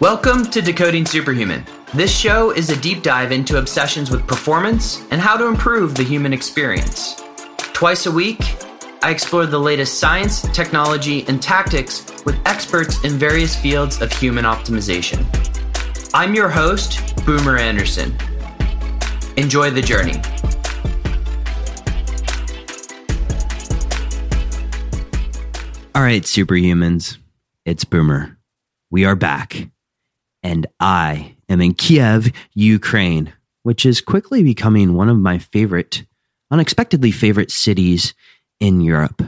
Welcome to Decoding Superhuman. This show is a deep dive into obsessions with performance and how to improve the human experience. Twice a week, I explore the latest science, technology, and tactics with experts in various fields of human optimization. I'm your host, Boomer Anderson. Enjoy the journey. All right, superhumans, it's Boomer. We are back, and I am in Kiev, Ukraine, which is quickly becoming one of my favorite, unexpectedly favorite cities in Europe.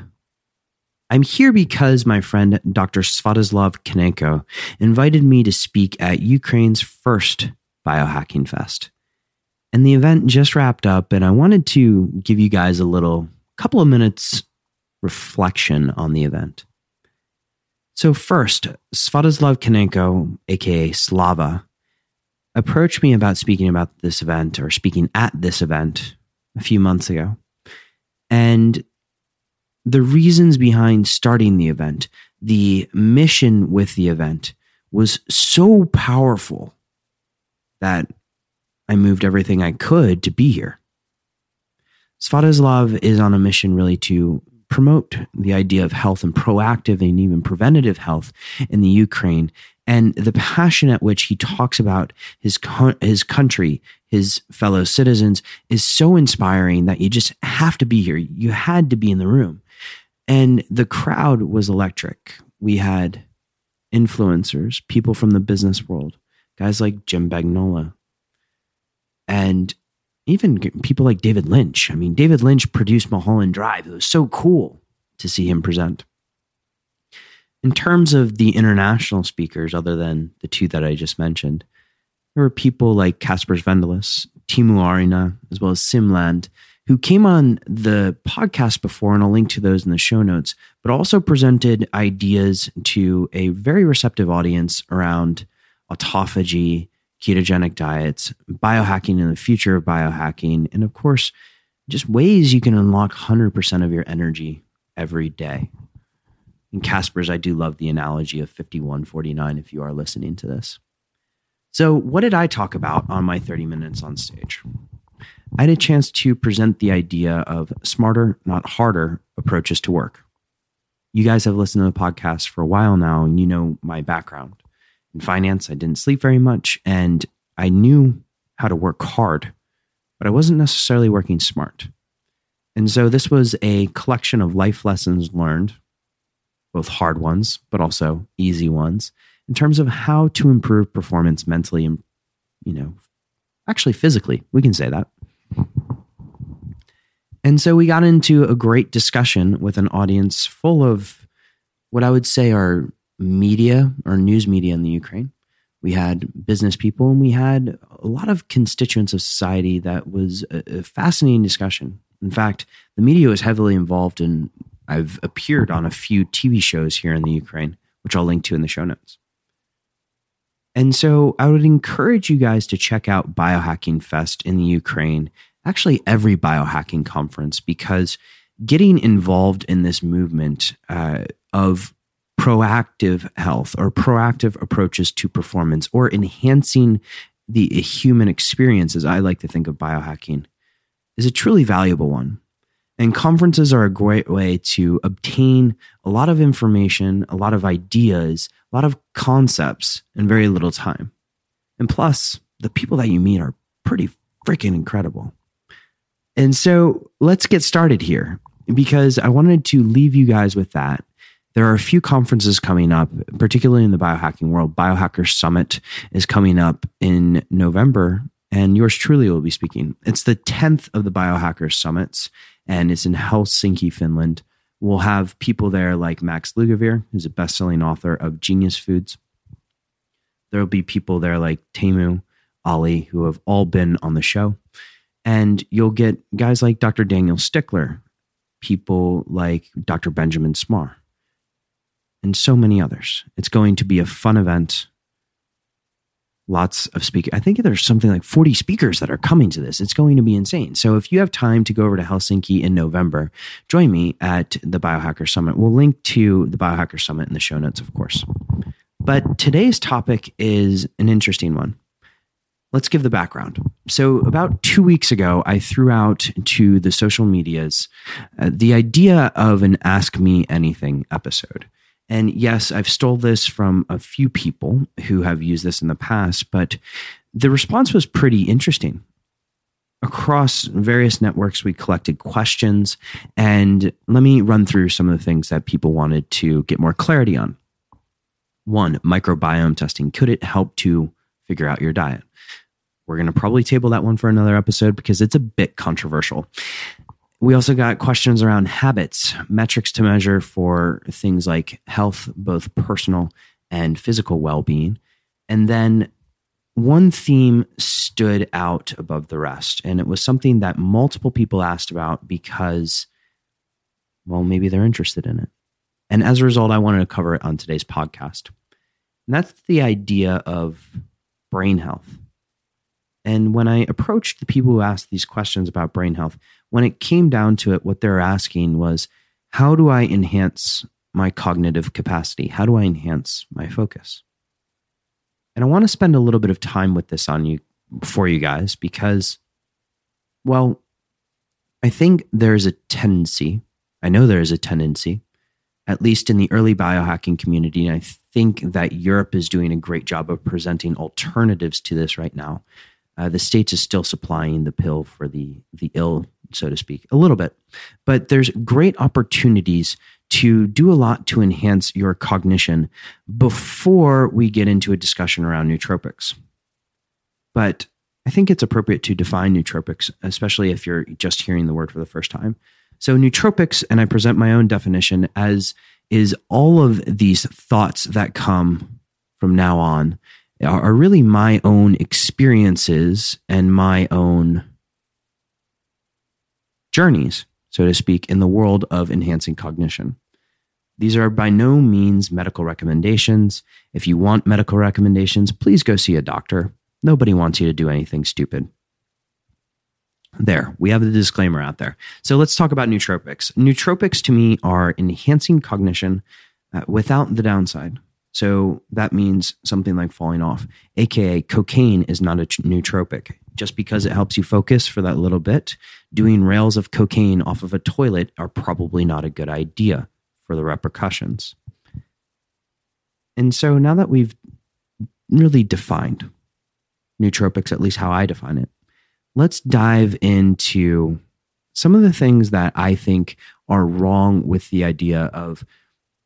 I'm here because my friend Dr. Svatoslav Kanenko invited me to speak at Ukraine's first biohacking fest. And the event just wrapped up, and I wanted to give you guys a little couple of minutes reflection on the event. So, first, Svatoslav Kanenko, aka Slava, approached me about speaking about this event or speaking at this event a few months ago. And the reasons behind starting the event, the mission with the event was so powerful that I moved everything I could to be here. Svatoslav is on a mission really to promote the idea of health and proactive and even preventative health in the Ukraine and the passion at which he talks about his his country, his fellow citizens is so inspiring that you just have to be here. You had to be in the room. And the crowd was electric. We had influencers, people from the business world, guys like Jim Bagnola, and even people like David Lynch. I mean, David Lynch produced Mulholland Drive. It was so cool to see him present. In terms of the international speakers, other than the two that I just mentioned, there were people like Kaspers Vandelis, Teemu Arina, as well as Simland, who came on the podcast before, and I'll link to those in the show notes, but also presented ideas to a very receptive audience around autophagy ketogenic diets, biohacking and the future of biohacking, and of course, just ways you can unlock 100% of your energy every day. And Casper's, I do love the analogy of 5149 if you are listening to this. So, what did I talk about on my 30 minutes on stage? I had a chance to present the idea of smarter, not harder approaches to work. You guys have listened to the podcast for a while now, and you know my background in finance. I didn't sleep very much and I knew how to work hard, but I wasn't necessarily working smart. And so this was a collection of life lessons learned, both hard ones, but also easy ones, in terms of how to improve performance mentally and, you know, actually physically. We can say that. And so we got into a great discussion with an audience full of what I would say are media or news media in the Ukraine. We had business people and we had a lot of constituents of society that was a, a fascinating discussion. In fact, the media was heavily involved in, I've appeared on a few TV shows here in the Ukraine, which I'll link to in the show notes. And so I would encourage you guys to check out Biohacking Fest in the Ukraine, actually, every biohacking conference, because getting involved in this movement uh, of proactive health or proactive approaches to performance or enhancing the human experience, as I like to think of biohacking, is a truly valuable one. And conferences are a great way to obtain a lot of information, a lot of ideas, a lot of concepts in very little time. And plus, the people that you meet are pretty freaking incredible. And so let's get started here because I wanted to leave you guys with that there are a few conferences coming up, particularly in the biohacking world. Biohacker Summit is coming up in November, and yours truly will be speaking. It's the 10th of the Biohacker Summits, and it's in Helsinki, Finland. We'll have people there like Max Lugavere, who's a best selling author of Genius Foods. There will be people there like Teemu, Ali, who have all been on the show. And you'll get guys like Dr. Daniel Stickler, people like Dr. Benjamin Smarr and so many others. It's going to be a fun event. Lots of speakers. I think there's something like 40 speakers that are coming to this. It's going to be insane. So if you have time to go over to Helsinki in November, join me at the Biohacker Summit. We'll link to the Biohacker Summit in the show notes, of course. But today's topic is an interesting one. Let's give the background. So, about two weeks ago, I threw out to the social medias uh, the idea of an Ask Me Anything episode. And yes, I've stole this from a few people who have used this in the past, but the response was pretty interesting. Across various networks, we collected questions, and let me run through some of the things that people wanted to get more clarity on. One, microbiome testing. Could it help to figure out your diet? We're going to probably table that one for another episode because it's a bit controversial. We also got questions around habits, metrics to measure for things like health, both personal and physical well being. And then one theme stood out above the rest, and it was something that multiple people asked about because, well, maybe they're interested in it. And as a result, I wanted to cover it on today's podcast. And that's the idea of brain health. And when I approached the people who asked these questions about brain health, when it came down to it, what they're asking was how do I enhance my cognitive capacity? How do I enhance my focus? And I want to spend a little bit of time with this on you for you guys because, well, I think there's a tendency, I know there is a tendency, at least in the early biohacking community, and I think that Europe is doing a great job of presenting alternatives to this right now, uh, the states is still supplying the pill for the the ill, so to speak, a little bit, but there's great opportunities to do a lot to enhance your cognition before we get into a discussion around nootropics. But I think it's appropriate to define nootropics, especially if you're just hearing the word for the first time. So, nootropics, and I present my own definition as is all of these thoughts that come from now on are really my own experiences and my own journeys, so to speak, in the world of enhancing cognition. These are by no means medical recommendations. If you want medical recommendations, please go see a doctor. Nobody wants you to do anything stupid. There, we have the disclaimer out there. So let's talk about nootropics. Nootropics to me are enhancing cognition uh, without the downside. So that means something like falling off, aka cocaine is not a nootropic. Just because it helps you focus for that little bit, doing rails of cocaine off of a toilet are probably not a good idea for the repercussions. And so now that we've really defined nootropics, at least how I define it, let's dive into some of the things that I think are wrong with the idea of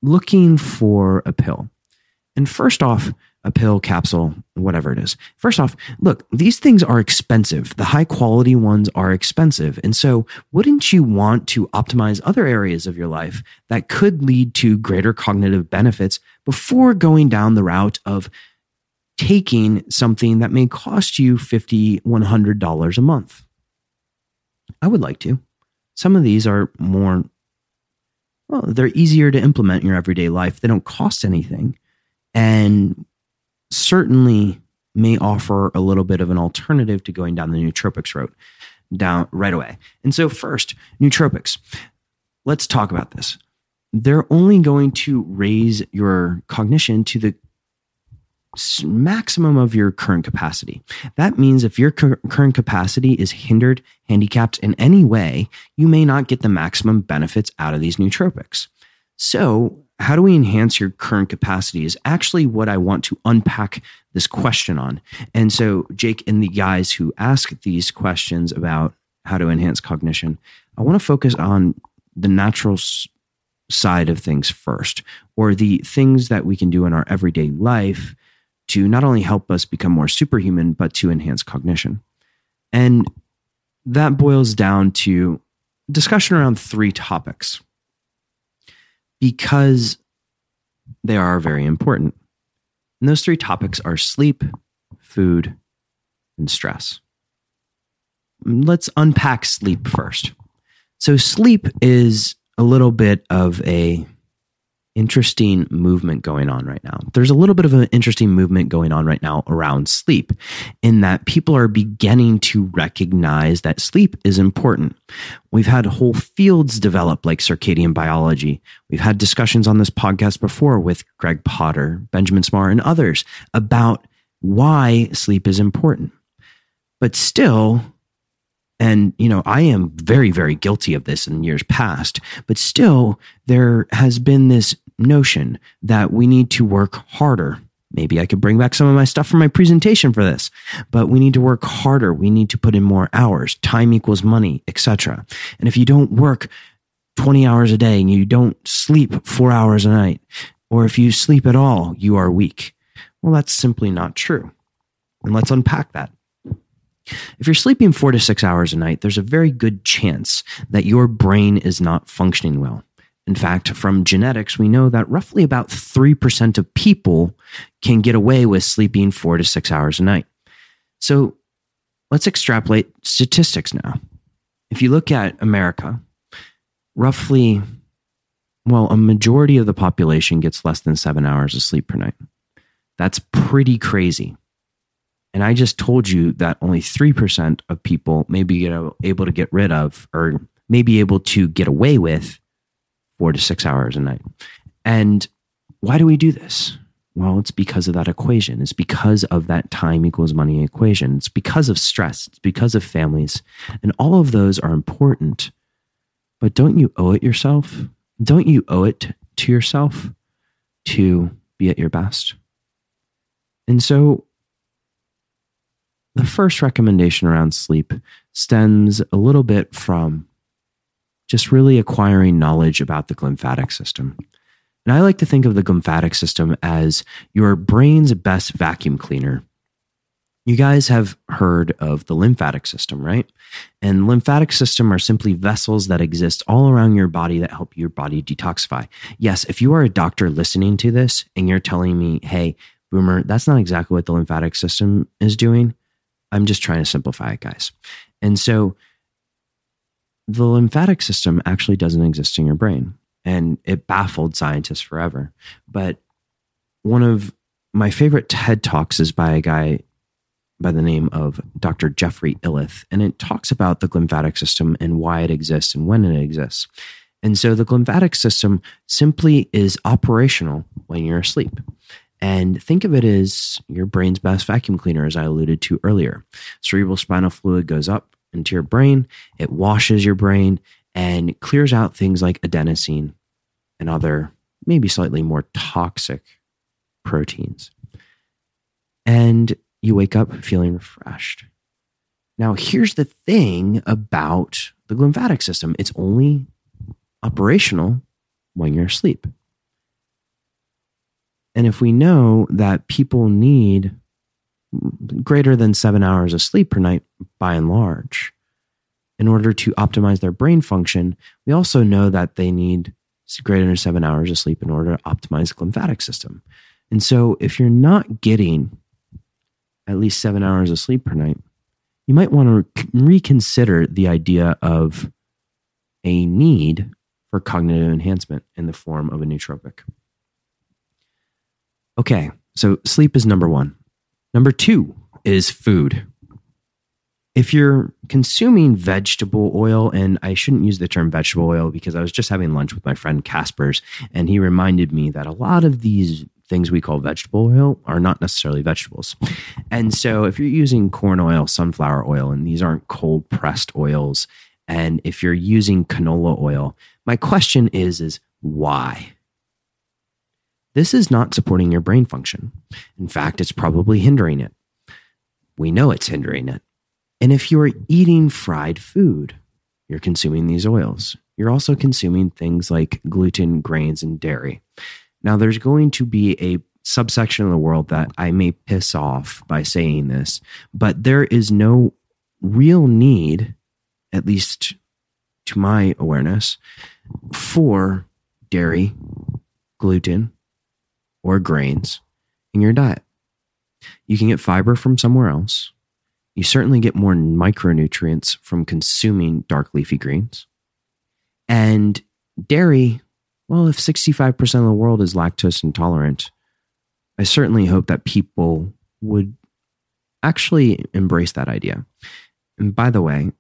looking for a pill. And first off, a pill, capsule, whatever it is. First off, look, these things are expensive. The high quality ones are expensive. And so, wouldn't you want to optimize other areas of your life that could lead to greater cognitive benefits before going down the route of taking something that may cost you $50, $100 a month? I would like to. Some of these are more, well, they're easier to implement in your everyday life. They don't cost anything and certainly may offer a little bit of an alternative to going down the nootropics route down right away. And so first, nootropics. Let's talk about this. They're only going to raise your cognition to the maximum of your current capacity. That means if your current capacity is hindered, handicapped in any way, you may not get the maximum benefits out of these nootropics. So, how do we enhance your current capacity is actually what I want to unpack this question on. And so, Jake and the guys who ask these questions about how to enhance cognition, I want to focus on the natural side of things first, or the things that we can do in our everyday life to not only help us become more superhuman, but to enhance cognition. And that boils down to discussion around three topics because they are very important. And those three topics are sleep, food, and stress. Let's unpack sleep first. So, sleep is a little bit of a interesting movement going on right now. There's a little bit of an interesting movement going on right now around sleep, in that people are beginning to recognize that sleep is important. We've had whole fields develop like circadian biology. We've had discussions on this podcast before with Greg Potter, Benjamin Smarr, and others about why sleep is important. But still, and, you know, I am very, very guilty of this in years past, but still, there has been this notion that we need to work harder. Maybe I could bring back some of my stuff from my presentation for this, but we need to work harder. We need to put in more hours. Time equals money, etc. And if you don't work 20 hours a day and you don't sleep four hours a night, or if you sleep at all, you are weak. Well, that's simply not true. And let's unpack that. If you're sleeping four to six hours a night, there's a very good chance that your brain is not functioning well. In fact, from genetics, we know that roughly about 3% of people can get away with sleeping four to six hours a night. So let's extrapolate statistics now. If you look at America, roughly, well, a majority of the population gets less than seven hours of sleep per night. That's pretty crazy. And I just told you that only 3% of people may be able to get rid of or may be able to get away with four to six hours a night. And why do we do this? Well, it's because of that equation. It's because of that time equals money equation. It's because of stress. It's because of families. And all of those are important. But don't you owe it yourself? Don't you owe it to yourself to be at your best? And so the first recommendation around sleep stems a little bit from just really acquiring knowledge about the glymphatic system. And I like to think of the glymphatic system as your brain's best vacuum cleaner. You guys have heard of the lymphatic system, right? And lymphatic system are simply vessels that exist all around your body that help your body detoxify. Yes, if you are a doctor listening to this and you're telling me, "Hey, boomer, that's not exactly what the lymphatic system is doing." I'm just trying to simplify it, guys. And so the lymphatic system actually doesn't exist in your brain. And it baffled scientists forever. But one of my favorite TED Talks is by a guy by the name of Dr. Jeffrey Iliff. And it talks about the glymphatic system and why it exists and when it exists. And so the glymphatic system simply is operational when you're asleep. And think of it as your brain's best vacuum cleaner, as I alluded to earlier. Cerebral spinal fluid goes up into your brain, it washes your brain and clears out things like adenosine and other, maybe slightly more toxic proteins. And you wake up feeling refreshed. Now, here's the thing about the glymphatic system it's only operational when you're asleep. And if we know that people need greater than seven hours of sleep per night by and large, in order to optimize their brain function, we also know that they need greater than seven hours of sleep in order to optimize the glymphatic system. And so if you're not getting at least seven hours of sleep per night, you might want to reconsider the idea of a need for cognitive enhancement in the form of a nootropic. Okay, so sleep is number one. Number two is food. If you're consuming vegetable oil, and I shouldn't use the term vegetable oil because I was just having lunch with my friend Casper's, and he reminded me that a lot of these things we call vegetable oil are not necessarily vegetables. And so if you're using corn oil, sunflower oil, and these aren't cold pressed oils, and if you're using canola oil, my question is, is why? This is not supporting your brain function. In fact, it's probably hindering it. We know it's hindering it. And if you're eating fried food, you're consuming these oils. You're also consuming things like gluten, grains, and dairy. Now, there's going to be a subsection of the world that I may piss off by saying this, but there is no real need, at least to my awareness, for dairy, gluten, or grains in your diet. You can get fiber from somewhere else. You certainly get more micronutrients from consuming dark leafy greens. And dairy, Well, if 65% of the world is lactose intolerant, I certainly hope that people would actually embrace that idea. And by the way,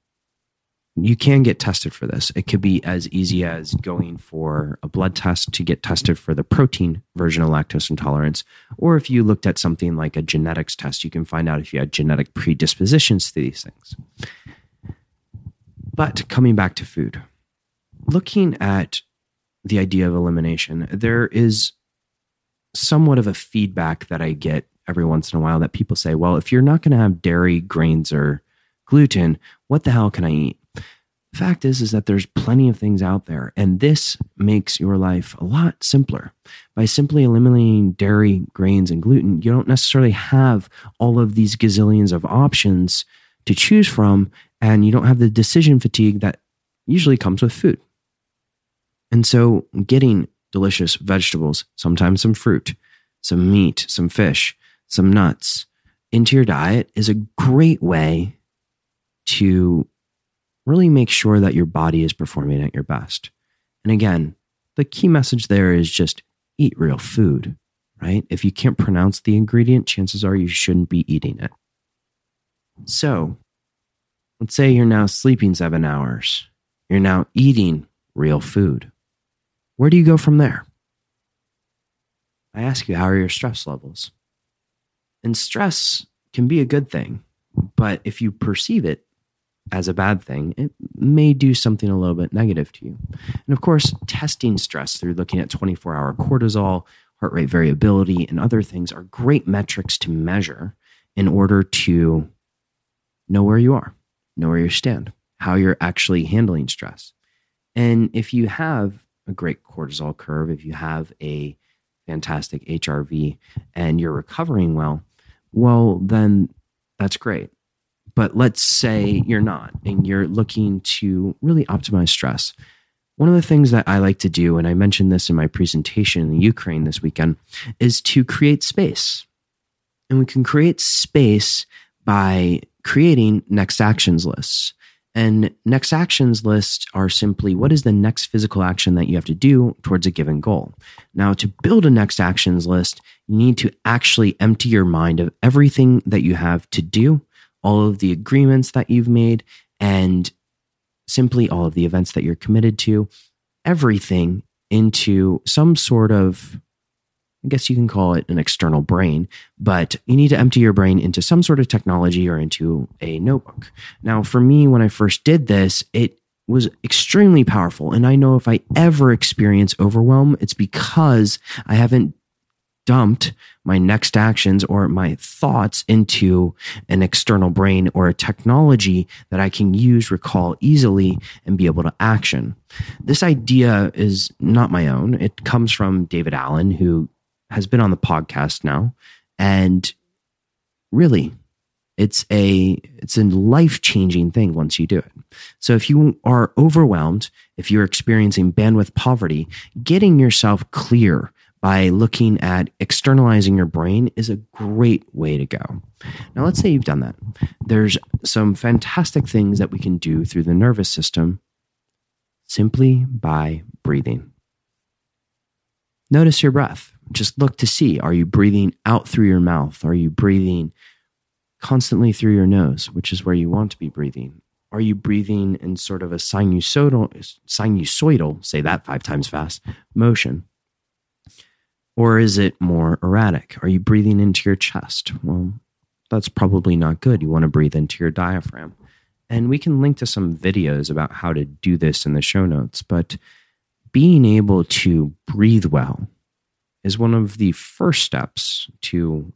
you can get tested for this. It could be as easy as going for a blood test to get tested for the protein version of lactose intolerance. Or if you looked at something like a genetics test, you can find out if you had genetic predispositions to these things. But coming back to food, looking at the idea of elimination, there is somewhat of a feedback that I get every once in a while that people say, well, if you're not going to have dairy, grains, or gluten, what the hell can I eat? Fact is, is that there's plenty of things out there, and this makes your life a lot simpler. By simply eliminating dairy, grains, and gluten, you don't necessarily have all of these gazillions of options to choose from, and you don't have the decision fatigue that usually comes with food. And so, getting delicious vegetables, sometimes some fruit, some meat, some fish, some nuts into your diet is a great way to really make sure that your body is performing at your best. And again, the key message there is just eat real food, right? If you can't pronounce the ingredient, chances are you shouldn't be eating it. So, let's say you're now sleeping seven hours, you're now eating real food. Where do you go from there? I ask you, how are your stress levels? And stress can be a good thing, but if you perceive it as a bad thing, it may do something a little bit negative to you. And of course, testing stress through looking at 24 hour cortisol, heart rate variability, and other things are great metrics to measure in order to know where you are, know where you stand, how you're actually handling stress. And if you have a great cortisol curve, if you have a fantastic HRV and you're recovering well, well, then that's great. But let's say you're not and you're looking to really optimize stress. One of the things that I like to do, and I mentioned this in my presentation in Ukraine this weekend, is to create space. And we can create space by creating next actions lists. And next actions lists are simply what is the next physical action that you have to do towards a given goal. Now, to build a next actions list, you need to actually empty your mind of everything that you have to do, all of the agreements that you've made, and simply all of the events that you're committed to, everything into some sort of I guess you can call it an external brain, but you need to empty your brain into some sort of technology or into a notebook. Now, for me, when I first did this, it was extremely powerful. And I know if I ever experience overwhelm, it's because I haven't dumped my next actions or my thoughts into an external brain or a technology that I can use, recall easily, and be able to action. This idea is not my own. It comes from David Allen, who has been on the podcast now, and really, it's a it's a life changing thing once you do it. So if you are overwhelmed, if you're experiencing bandwidth poverty, getting yourself clear by looking at externalizing your brain is a great way to go. Now, let's say you've done that. There's some fantastic things that we can do through the nervous system simply by breathing. Notice your breath just look to see are you breathing out through your mouth? Are you breathing constantly through your nose, which is where you want to be breathing? Are you breathing in sort of a sinusoidal, sinusoidal, say that five times fast, motion? Or is it more erratic? Are you breathing into your chest? Well, that's probably not good. You want to breathe into your diaphragm. And we can link to some videos about how to do this in the show notes. But being able to breathe well, is one of the first steps to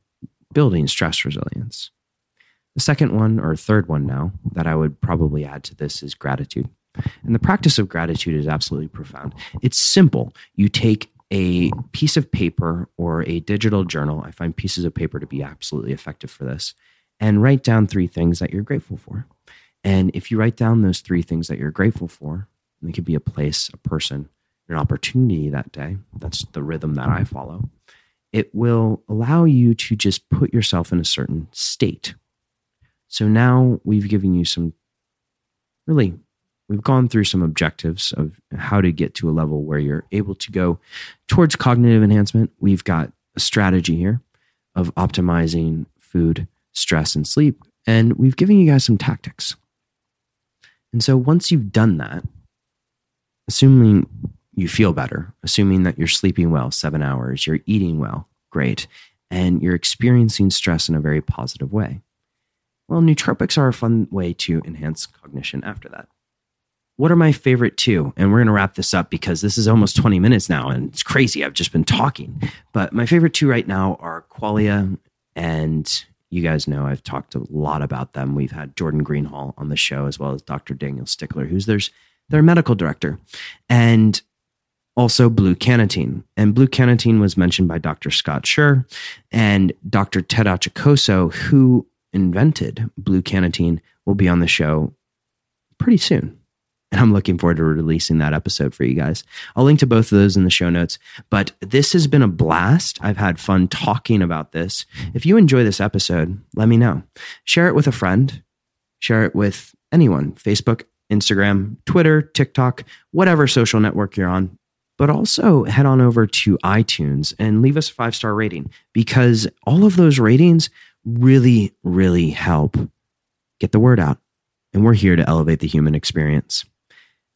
building stress resilience. The second one, or third one now, that I would probably add to this is gratitude. And the practice of gratitude is absolutely profound. It's simple. You take a piece of paper or a digital journal. I find pieces of paper to be absolutely effective for this. And write down three things that you're grateful for. And if you write down those three things that you're grateful for, and it could be a place, a person, an opportunity that day, that's the rhythm that I follow, it will allow you to just put yourself in a certain state. So now we've given you some really We've gone through some objectives of how to get to a level where you're able to go towards cognitive enhancement. We've got a strategy here of optimizing food, stress, and sleep. And we've given you guys some tactics. And so once you've done that, assuming you feel better, assuming that you're sleeping well, seven hours, you're eating well, great, and you're experiencing stress in a very positive way. Well, nootropics are a fun way to enhance cognition after that. What are my favorite two? And we're going to wrap this up because this is almost 20 minutes now and it's crazy. I've just been talking. But my favorite two right now are Qualia and you guys know I've talked a lot about them. We've had Jordan Greenhall on the show as well as Dr. Daniel Stickler, who's their, their medical director. And also blue cannatine. And blue cannatine was mentioned by Dr. Scott Sherr and Dr. Ted Achacoso, who invented blue cannatine, will be on the show pretty soon. And I'm looking forward to releasing that episode for you guys. I'll link to both of those in the show notes. But this has been a blast. I've had fun talking about this. If you enjoy this episode, let me know. Share it with a friend, share it with anyone Facebook, Instagram, Twitter, TikTok, whatever social network you're on. But also head on over to iTunes and leave us a five star rating because all of those ratings really, really help get the word out. And we're here to elevate the human experience.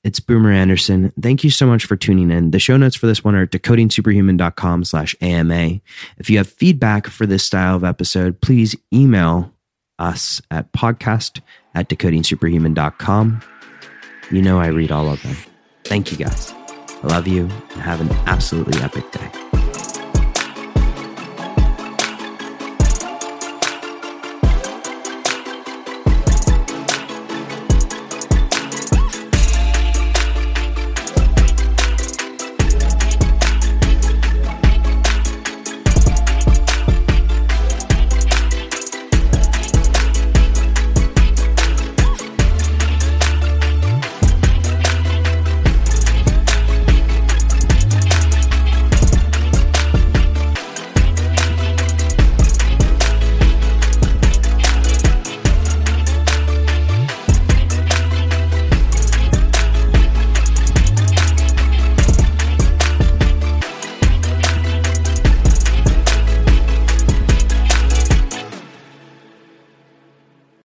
It's Boomer Anderson. Thank you so much for tuning in. The show notes for this one are decodingsuperhuman.com slash AMA. If you have feedback for this style of episode, please email us at podcast at decodingsuperhuman.com. You know I read all of them. Thank you guys. I love you and have an absolutely epic day.